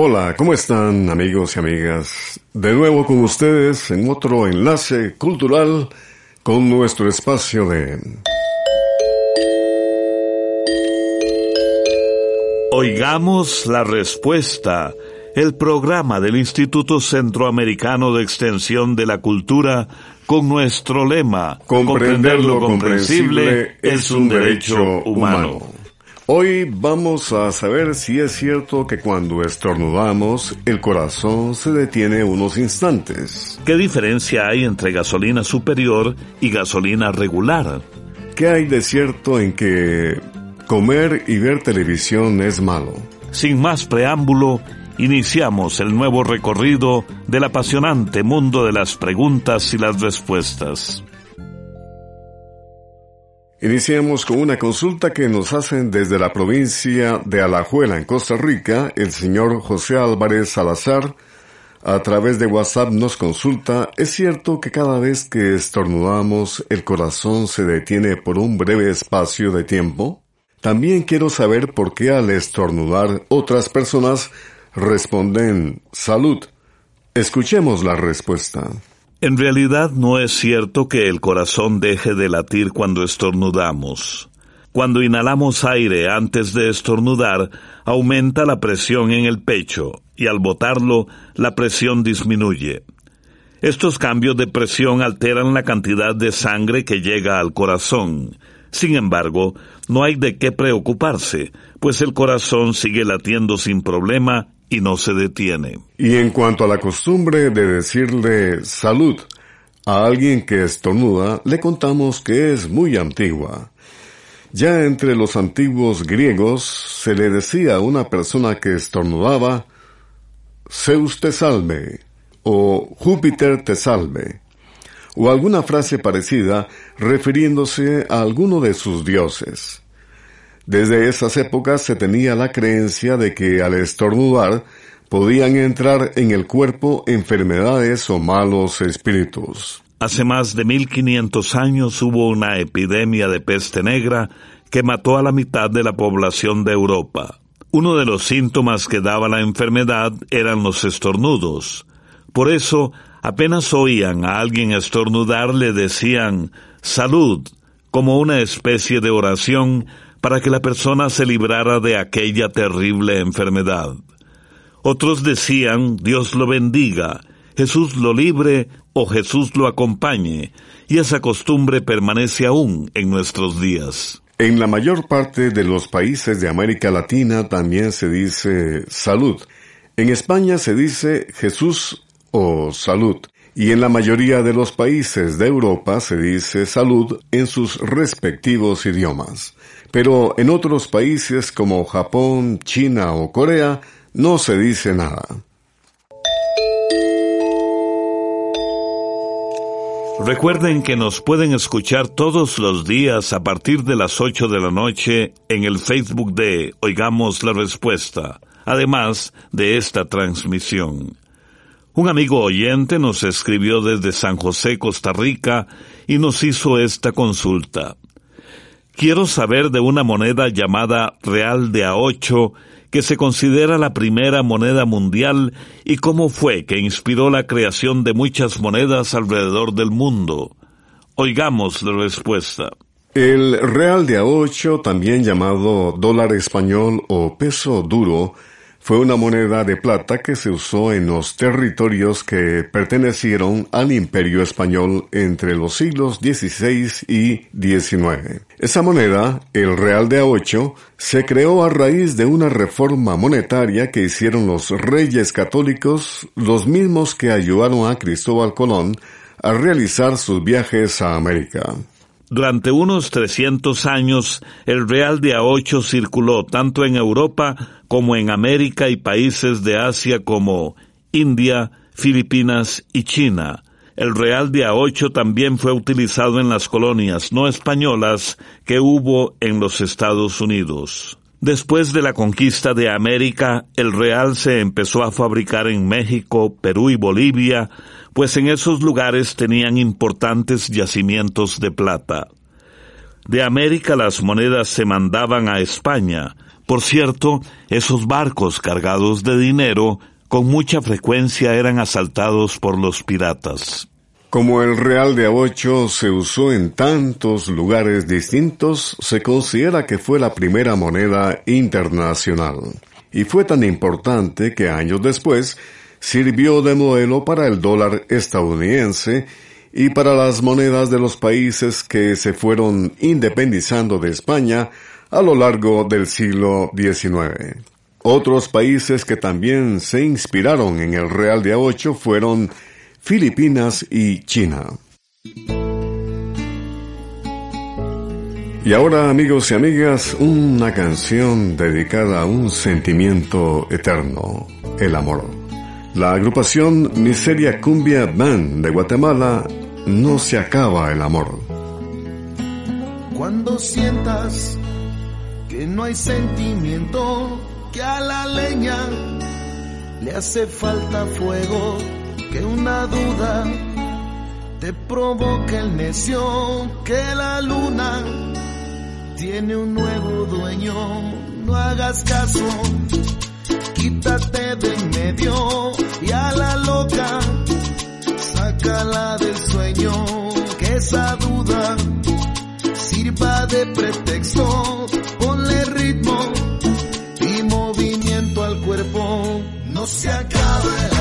Hola, ¿cómo están amigos y amigas? De nuevo con ustedes en otro enlace cultural con nuestro espacio de... Oigamos la respuesta, el programa del Instituto Centroamericano de Extensión de la Cultura con nuestro lema, comprender lo comprensible es un derecho humano. Hoy vamos a saber si es cierto que cuando estornudamos el corazón se detiene unos instantes. ¿Qué diferencia hay entre gasolina superior y gasolina regular? ¿Qué hay de cierto en que comer y ver televisión es malo? Sin más preámbulo, iniciamos el nuevo recorrido del apasionante mundo de las preguntas y las respuestas. Iniciamos con una consulta que nos hacen desde la provincia de Alajuela, en Costa Rica. El señor José Álvarez Salazar, a través de WhatsApp, nos consulta, ¿es cierto que cada vez que estornudamos el corazón se detiene por un breve espacio de tiempo? También quiero saber por qué al estornudar otras personas responden salud. Escuchemos la respuesta. En realidad no es cierto que el corazón deje de latir cuando estornudamos. Cuando inhalamos aire antes de estornudar, aumenta la presión en el pecho y al botarlo, la presión disminuye. Estos cambios de presión alteran la cantidad de sangre que llega al corazón. Sin embargo, no hay de qué preocuparse, pues el corazón sigue latiendo sin problema y no se detiene. Y en cuanto a la costumbre de decirle salud a alguien que estornuda, le contamos que es muy antigua. Ya entre los antiguos griegos se le decía a una persona que estornudaba, Zeus te salve o Júpiter te salve, o alguna frase parecida refiriéndose a alguno de sus dioses. Desde esas épocas se tenía la creencia de que al estornudar podían entrar en el cuerpo enfermedades o malos espíritus. Hace más de 1500 años hubo una epidemia de peste negra que mató a la mitad de la población de Europa. Uno de los síntomas que daba la enfermedad eran los estornudos. Por eso, apenas oían a alguien estornudar le decían salud, como una especie de oración para que la persona se librara de aquella terrible enfermedad. Otros decían, Dios lo bendiga, Jesús lo libre o Jesús lo acompañe, y esa costumbre permanece aún en nuestros días. En la mayor parte de los países de América Latina también se dice salud. En España se dice Jesús o salud. Y en la mayoría de los países de Europa se dice salud en sus respectivos idiomas pero en otros países como Japón, China o Corea no se dice nada. Recuerden que nos pueden escuchar todos los días a partir de las 8 de la noche en el Facebook de Oigamos la Respuesta, además de esta transmisión. Un amigo oyente nos escribió desde San José, Costa Rica, y nos hizo esta consulta. Quiero saber de una moneda llamada Real de A8, que se considera la primera moneda mundial, y cómo fue que inspiró la creación de muchas monedas alrededor del mundo. Oigamos la respuesta. El real de A8, también llamado dólar español o peso duro, fue una moneda de plata que se usó en los territorios que pertenecieron al Imperio Español entre los siglos XVI y XIX. Esa moneda, el Real de A8, se creó a raíz de una reforma monetaria que hicieron los reyes católicos, los mismos que ayudaron a Cristóbal Colón a realizar sus viajes a América. Durante unos 300 años, el real de A8 circuló tanto en Europa como en América y países de Asia como India, Filipinas y China. El real de A8 también fue utilizado en las colonias no españolas que hubo en los Estados Unidos. Después de la conquista de América, el real se empezó a fabricar en México, Perú y Bolivia, pues en esos lugares tenían importantes yacimientos de plata. De América las monedas se mandaban a España. Por cierto, esos barcos cargados de dinero con mucha frecuencia eran asaltados por los piratas. Como el real de A8 se usó en tantos lugares distintos, se considera que fue la primera moneda internacional. Y fue tan importante que años después sirvió de modelo para el dólar estadounidense y para las monedas de los países que se fueron independizando de España a lo largo del siglo XIX. Otros países que también se inspiraron en el Real de A8 fueron Filipinas y China. Y ahora amigos y amigas, una canción dedicada a un sentimiento eterno, el amor. La agrupación Miseria Cumbia Band de Guatemala no se acaba el amor. Cuando sientas que no hay sentimiento, que a la leña le hace falta fuego, que una duda te provoca el necio, que la luna tiene un nuevo dueño, no hagas caso quítate de en medio y a la loca, sácala del sueño, que esa duda sirva de pretexto, ponle ritmo y movimiento al cuerpo, no se acaba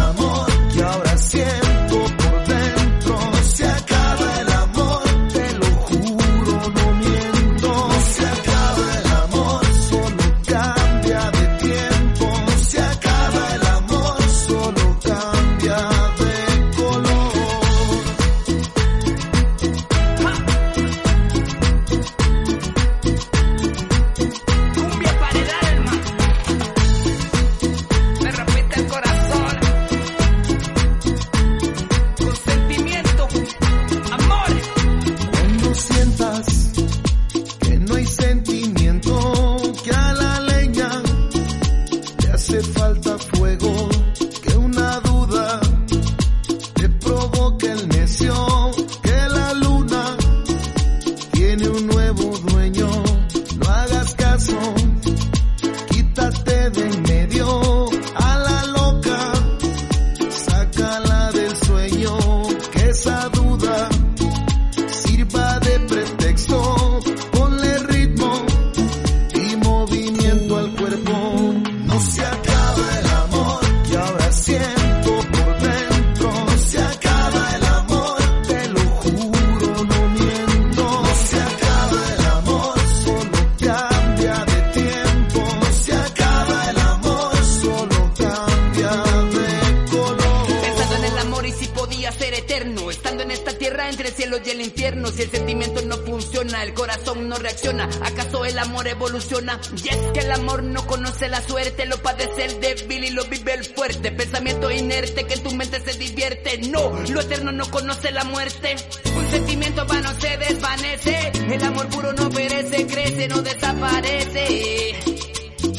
desaparece.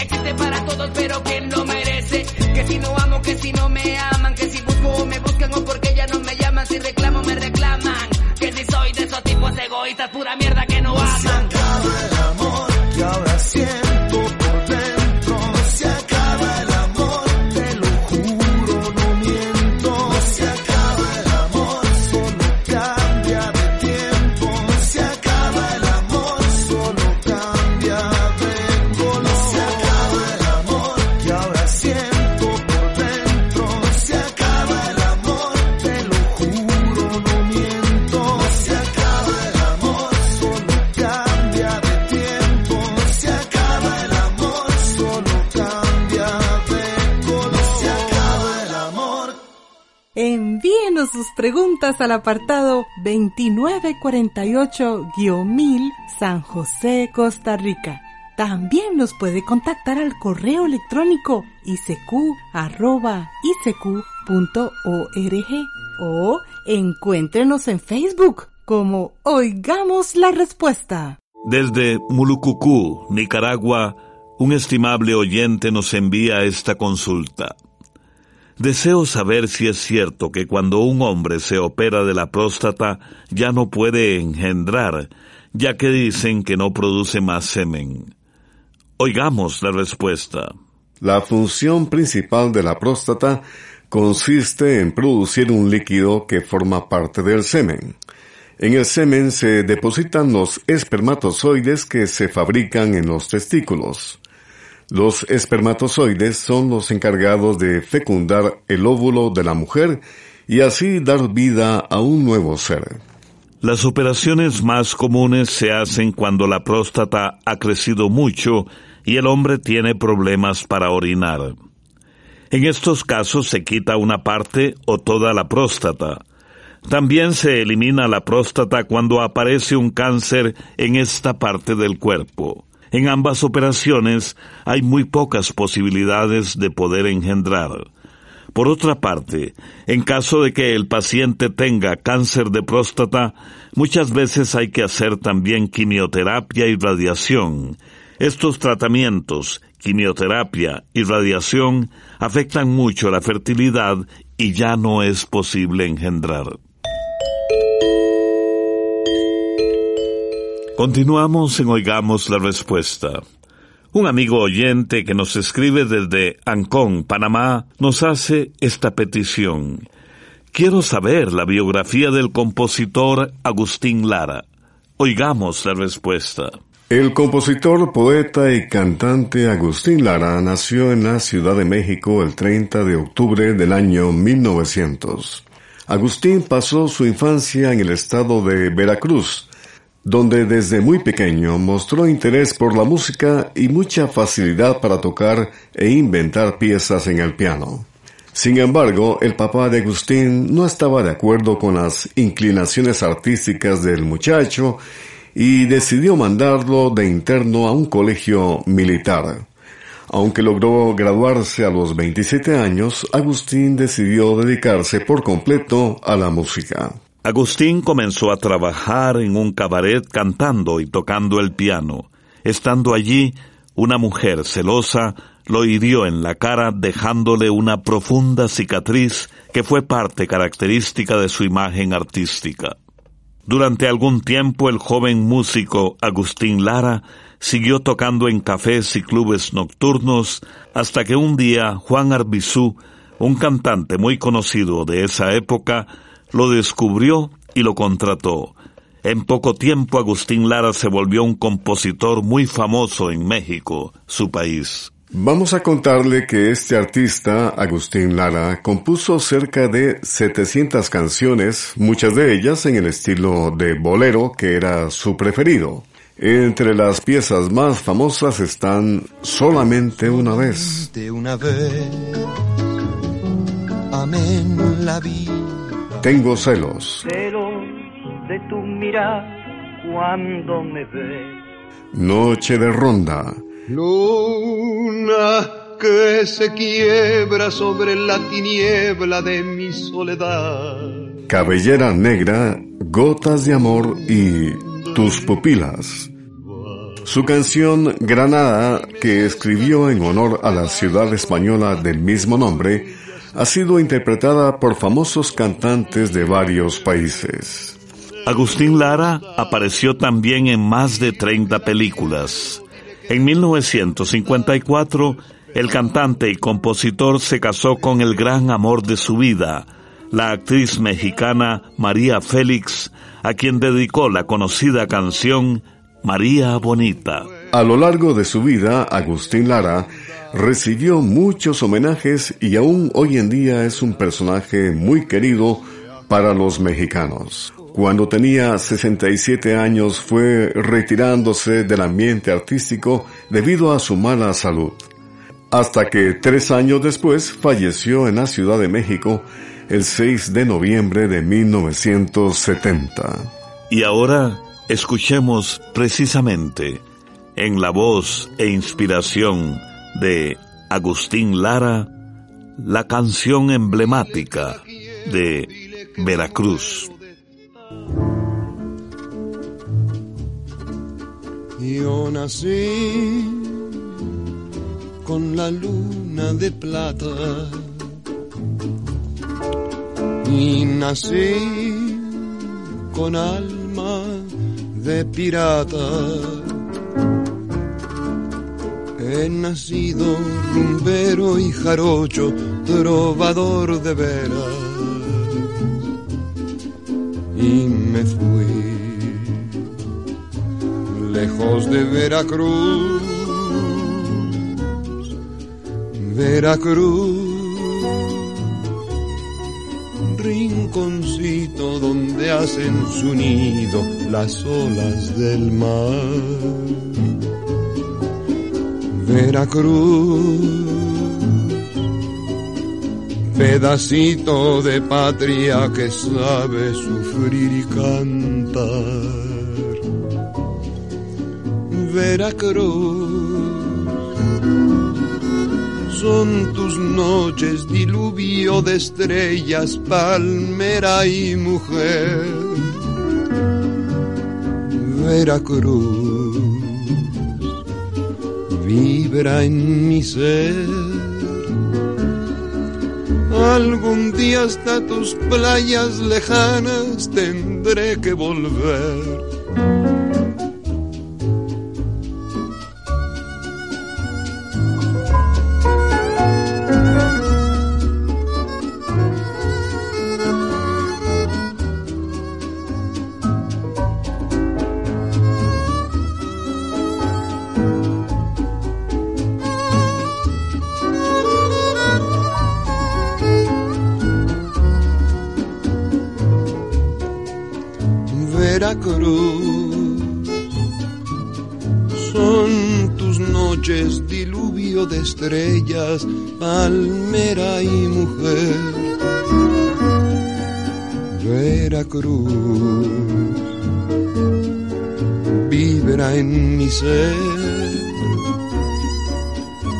Existe para todos, pero quien lo merece. Que si no amo, que si no me aman, que si busco me buscan o porque ya no me llaman, si reclamo me reclaman. Que si soy de esos tipos egoístas, pura mierda al apartado 2948-1000 San José, Costa Rica. También nos puede contactar al correo electrónico isq.org o encuéntrenos en Facebook como Oigamos la Respuesta. Desde Mulucucú, Nicaragua, un estimable oyente nos envía esta consulta. Deseo saber si es cierto que cuando un hombre se opera de la próstata ya no puede engendrar, ya que dicen que no produce más semen. Oigamos la respuesta. La función principal de la próstata consiste en producir un líquido que forma parte del semen. En el semen se depositan los espermatozoides que se fabrican en los testículos. Los espermatozoides son los encargados de fecundar el óvulo de la mujer y así dar vida a un nuevo ser. Las operaciones más comunes se hacen cuando la próstata ha crecido mucho y el hombre tiene problemas para orinar. En estos casos se quita una parte o toda la próstata. También se elimina la próstata cuando aparece un cáncer en esta parte del cuerpo. En ambas operaciones hay muy pocas posibilidades de poder engendrar. Por otra parte, en caso de que el paciente tenga cáncer de próstata, muchas veces hay que hacer también quimioterapia y radiación, estos tratamientos, quimioterapia y radiación, afectan mucho la fertilidad y ya no es posible engendrar. Continuamos en Oigamos la Respuesta. Un amigo oyente que nos escribe desde Ancón, Panamá, nos hace esta petición. Quiero saber la biografía del compositor Agustín Lara. Oigamos la respuesta. El compositor, poeta y cantante Agustín Lara nació en la Ciudad de México el 30 de octubre del año 1900. Agustín pasó su infancia en el estado de Veracruz, donde desde muy pequeño mostró interés por la música y mucha facilidad para tocar e inventar piezas en el piano. Sin embargo, el papá de Agustín no estaba de acuerdo con las inclinaciones artísticas del muchacho y decidió mandarlo de interno a un colegio militar. Aunque logró graduarse a los 27 años, Agustín decidió dedicarse por completo a la música. Agustín comenzó a trabajar en un cabaret cantando y tocando el piano. Estando allí, una mujer celosa lo hirió en la cara dejándole una profunda cicatriz que fue parte característica de su imagen artística. Durante algún tiempo el joven músico Agustín Lara siguió tocando en cafés y clubes nocturnos hasta que un día Juan Arbizú, un cantante muy conocido de esa época, lo descubrió y lo contrató. En poco tiempo Agustín Lara se volvió un compositor muy famoso en México, su país. Vamos a contarle que este artista, Agustín Lara, compuso cerca de 700 canciones, muchas de ellas en el estilo de bolero, que era su preferido. Entre las piezas más famosas están Solamente una vez. una vez. Amén la vida. Tengo celos. Celos de tu mirar cuando me ves. Noche de ronda. Luna que se quiebra sobre la tiniebla de mi soledad. Cabellera negra, gotas de amor y tus pupilas. Su canción Granada, que escribió en honor a la ciudad española del mismo nombre, ha sido interpretada por famosos cantantes de varios países. Agustín Lara apareció también en más de 30 películas. En 1954, el cantante y compositor se casó con el gran amor de su vida, la actriz mexicana María Félix, a quien dedicó la conocida canción María Bonita. A lo largo de su vida, Agustín Lara recibió muchos homenajes y aún hoy en día es un personaje muy querido para los mexicanos. Cuando tenía 67 años fue retirándose del ambiente artístico debido a su mala salud. Hasta que tres años después falleció en la Ciudad de México el 6 de noviembre de 1970. Y ahora escuchemos precisamente en la voz e inspiración de Agustín Lara la canción emblemática de Veracruz. Yo nací con la luna de plata y nací con alma de pirata. He nacido rumbero y jarocho, trovador de veras, y me fui lejos de Veracruz, Veracruz, rinconcito donde hacen su nido las olas del mar. Veracruz, pedacito de patria que sabe sufrir y cantar. Veracruz. Son tus noches diluvio de estrellas, palmera y mujer. Veracruz en mi ser. Algún día hasta tus playas lejanas tendré que volver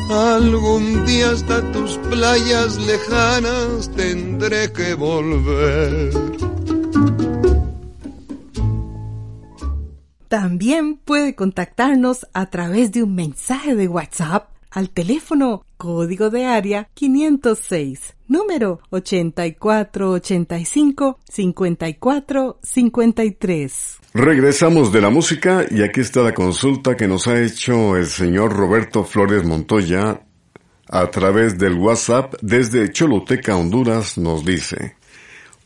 Algún día hasta tus playas lejanas tendré que volver. También puede contactarnos a través de un mensaje de WhatsApp al teléfono código de área 506, número 8485-5453. Regresamos de la música y aquí está la consulta que nos ha hecho el señor Roberto Flores Montoya a través del WhatsApp desde Choluteca, Honduras, nos dice,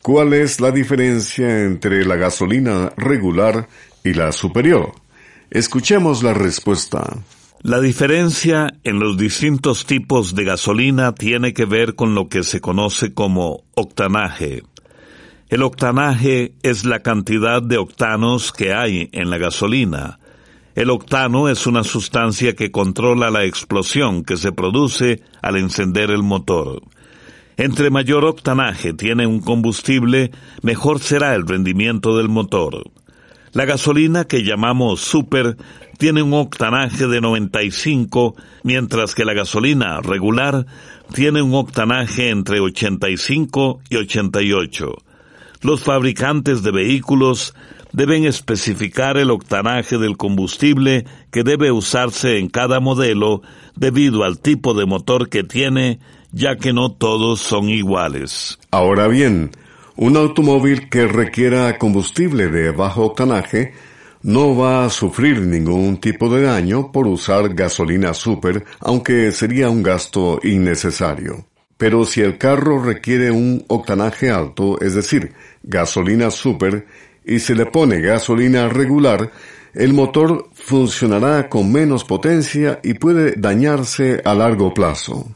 ¿cuál es la diferencia entre la gasolina regular y la superior. Escuchemos la respuesta. La diferencia en los distintos tipos de gasolina tiene que ver con lo que se conoce como octanaje. El octanaje es la cantidad de octanos que hay en la gasolina. El octano es una sustancia que controla la explosión que se produce al encender el motor. Entre mayor octanaje tiene un combustible, mejor será el rendimiento del motor. La gasolina que llamamos super tiene un octanaje de 95, mientras que la gasolina regular tiene un octanaje entre 85 y 88. Los fabricantes de vehículos deben especificar el octanaje del combustible que debe usarse en cada modelo debido al tipo de motor que tiene, ya que no todos son iguales. Ahora bien, un automóvil que requiera combustible de bajo octanaje no va a sufrir ningún tipo de daño por usar gasolina super, aunque sería un gasto innecesario. Pero si el carro requiere un octanaje alto, es decir, gasolina super, y se le pone gasolina regular, el motor funcionará con menos potencia y puede dañarse a largo plazo.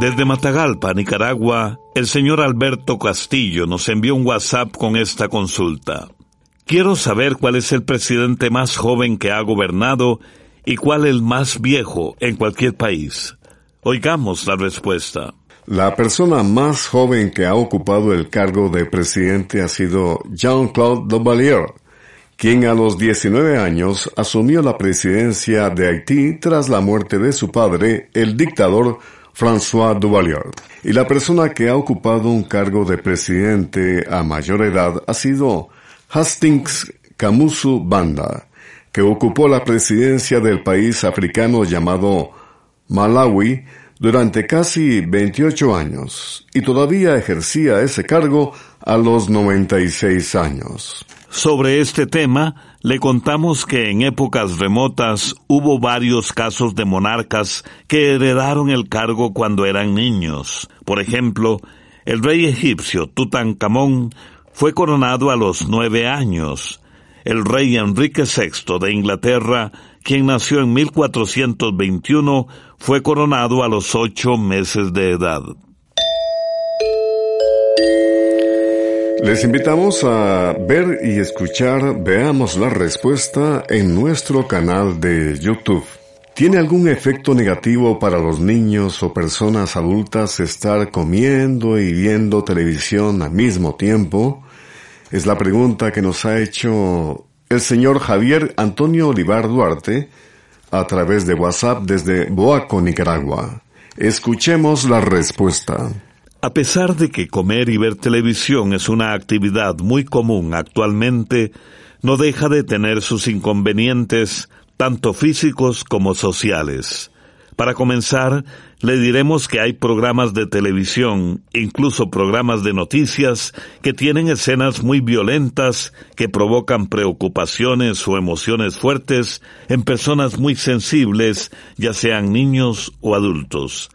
Desde Matagalpa, Nicaragua, el señor Alberto Castillo nos envió un WhatsApp con esta consulta. Quiero saber cuál es el presidente más joven que ha gobernado ¿Y cuál el más viejo en cualquier país? Oigamos la respuesta. La persona más joven que ha ocupado el cargo de presidente ha sido Jean-Claude Duvalier, quien a los 19 años asumió la presidencia de Haití tras la muerte de su padre, el dictador François Duvalier. Y la persona que ha ocupado un cargo de presidente a mayor edad ha sido Hastings Kamusu Banda, que ocupó la presidencia del país africano llamado Malawi durante casi 28 años y todavía ejercía ese cargo a los 96 años. Sobre este tema, le contamos que en épocas remotas hubo varios casos de monarcas que heredaron el cargo cuando eran niños. Por ejemplo, el rey egipcio Tutankamón fue coronado a los nueve años. El rey Enrique VI de Inglaterra, quien nació en 1421, fue coronado a los ocho meses de edad. Les invitamos a ver y escuchar Veamos la respuesta en nuestro canal de YouTube. ¿Tiene algún efecto negativo para los niños o personas adultas estar comiendo y viendo televisión al mismo tiempo? Es la pregunta que nos ha hecho el señor Javier Antonio Olivar Duarte a través de WhatsApp desde Boaco, Nicaragua. Escuchemos la respuesta. A pesar de que comer y ver televisión es una actividad muy común actualmente, no deja de tener sus inconvenientes, tanto físicos como sociales. Para comenzar, le diremos que hay programas de televisión, incluso programas de noticias, que tienen escenas muy violentas que provocan preocupaciones o emociones fuertes en personas muy sensibles, ya sean niños o adultos.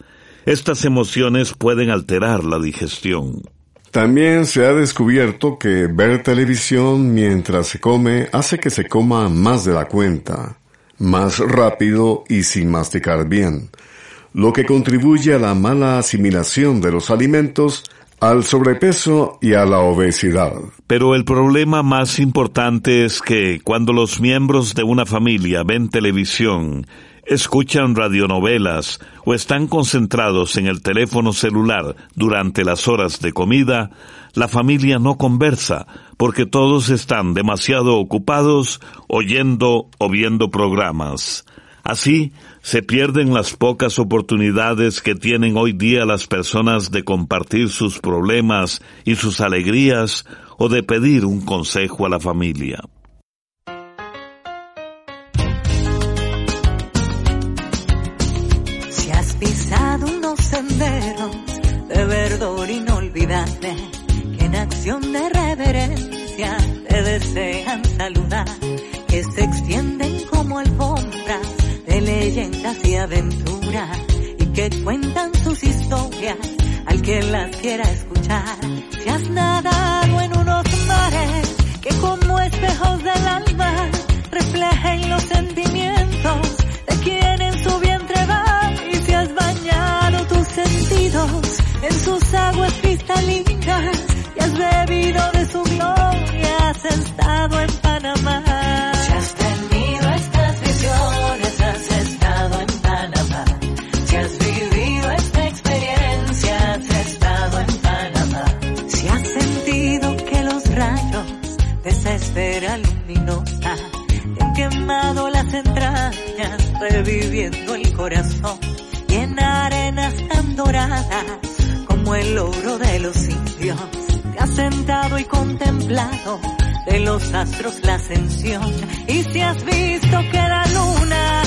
Estas emociones pueden alterar la digestión. También se ha descubierto que ver televisión mientras se come hace que se coma más de la cuenta, más rápido y sin masticar bien, lo que contribuye a la mala asimilación de los alimentos, al sobrepeso y a la obesidad. Pero el problema más importante es que cuando los miembros de una familia ven televisión escuchan radionovelas o están concentrados en el teléfono celular durante las horas de comida, la familia no conversa porque todos están demasiado ocupados oyendo o viendo programas. Así, se pierden las pocas oportunidades que tienen hoy día las personas de compartir sus problemas y sus alegrías o de pedir un consejo a la familia. De verdor inolvidable que en acción de reverencia te desean saludar, que se extienden como alfombras de leyendas y aventuras y que cuentan sus historias al que las quiera escuchar. Si has nadado en unos mares que como espejos del en sus aguas cristalinas y has bebido de su gloria, has estado en Panamá. Si has tenido estas visiones, has estado en Panamá. Si has vivido esta experiencia, has estado en Panamá. Si has sentido que los rayos de esa esfera luminosa te han quemado las entrañas, reviviendo el corazón de los indios. Te has sentado y contemplado de los astros la ascensión y si has visto que la luna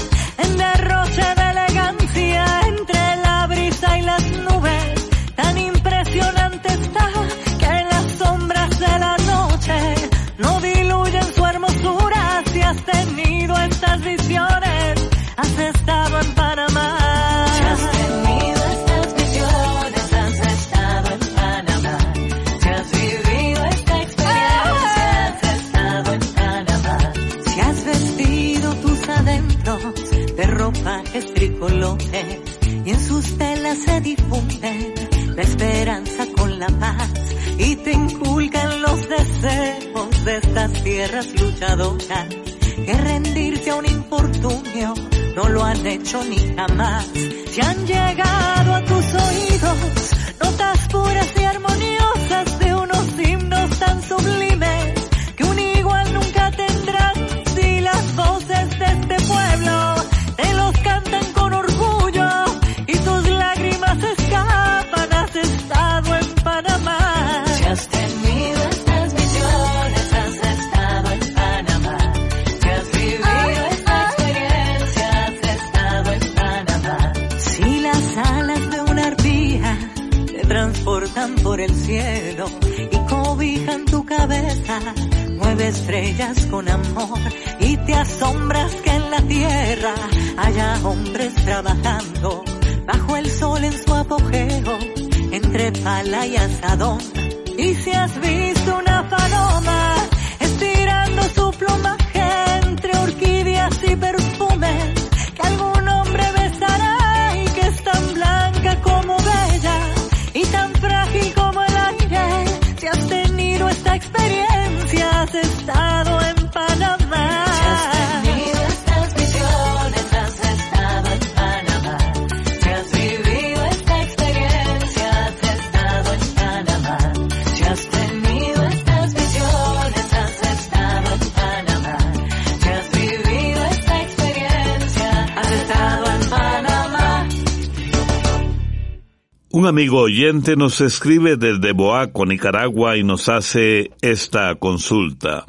amigo oyente nos escribe desde Boaco, Nicaragua, y nos hace esta consulta.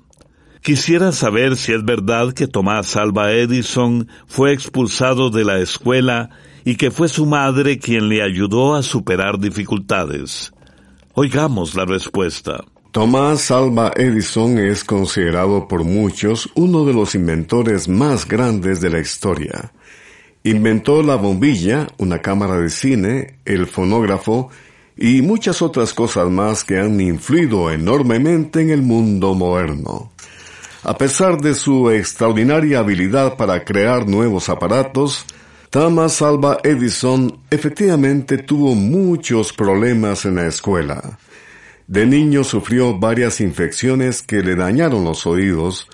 Quisiera saber si es verdad que Tomás Alba Edison fue expulsado de la escuela y que fue su madre quien le ayudó a superar dificultades. Oigamos la respuesta. Tomás Alba Edison es considerado por muchos uno de los inventores más grandes de la historia. Inventó la bombilla, una cámara de cine, el fonógrafo y muchas otras cosas más que han influido enormemente en el mundo moderno. A pesar de su extraordinaria habilidad para crear nuevos aparatos, Thomas Alva Edison efectivamente tuvo muchos problemas en la escuela. De niño sufrió varias infecciones que le dañaron los oídos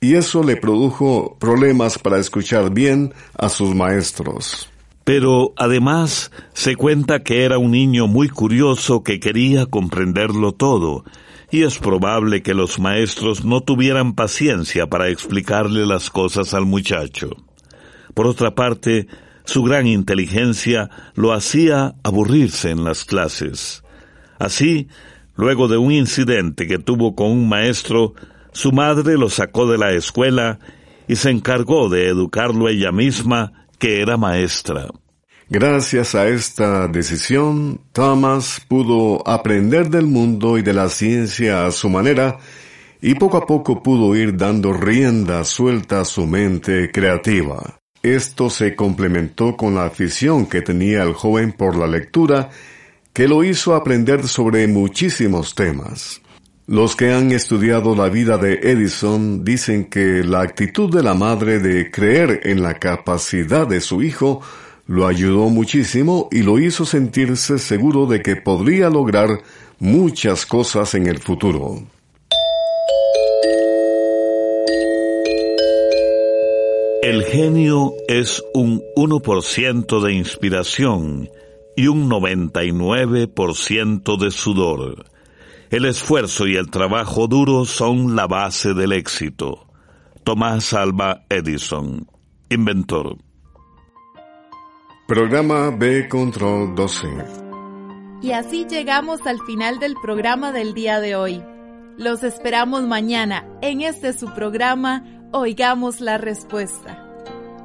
y eso le produjo problemas para escuchar bien a sus maestros. Pero además se cuenta que era un niño muy curioso que quería comprenderlo todo, y es probable que los maestros no tuvieran paciencia para explicarle las cosas al muchacho. Por otra parte, su gran inteligencia lo hacía aburrirse en las clases. Así, luego de un incidente que tuvo con un maestro, su madre lo sacó de la escuela y se encargó de educarlo ella misma, que era maestra. Gracias a esta decisión, Thomas pudo aprender del mundo y de la ciencia a su manera y poco a poco pudo ir dando rienda suelta a su mente creativa. Esto se complementó con la afición que tenía el joven por la lectura, que lo hizo aprender sobre muchísimos temas. Los que han estudiado la vida de Edison dicen que la actitud de la madre de creer en la capacidad de su hijo lo ayudó muchísimo y lo hizo sentirse seguro de que podría lograr muchas cosas en el futuro. El genio es un 1% de inspiración y un 99% de sudor. El esfuerzo y el trabajo duro son la base del éxito. Tomás Alba Edison, inventor. Programa B Control 12. Y así llegamos al final del programa del día de hoy. Los esperamos mañana en este su programa Oigamos la Respuesta.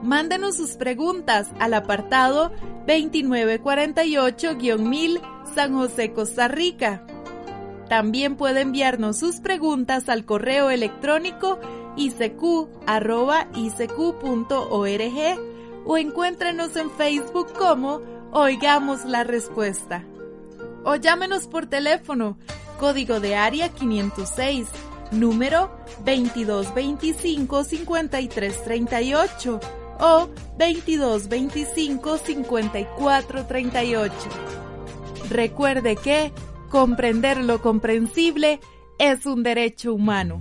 Mándenos sus preguntas al apartado 2948-1000 San José, Costa Rica. También puede enviarnos sus preguntas al correo electrónico isq.org o encuéntrenos en Facebook como Oigamos la Respuesta. O llámenos por teléfono, código de área 506, número 2225-5338 o 2225-5438. Recuerde que comprender lo comprensible es un derecho humano.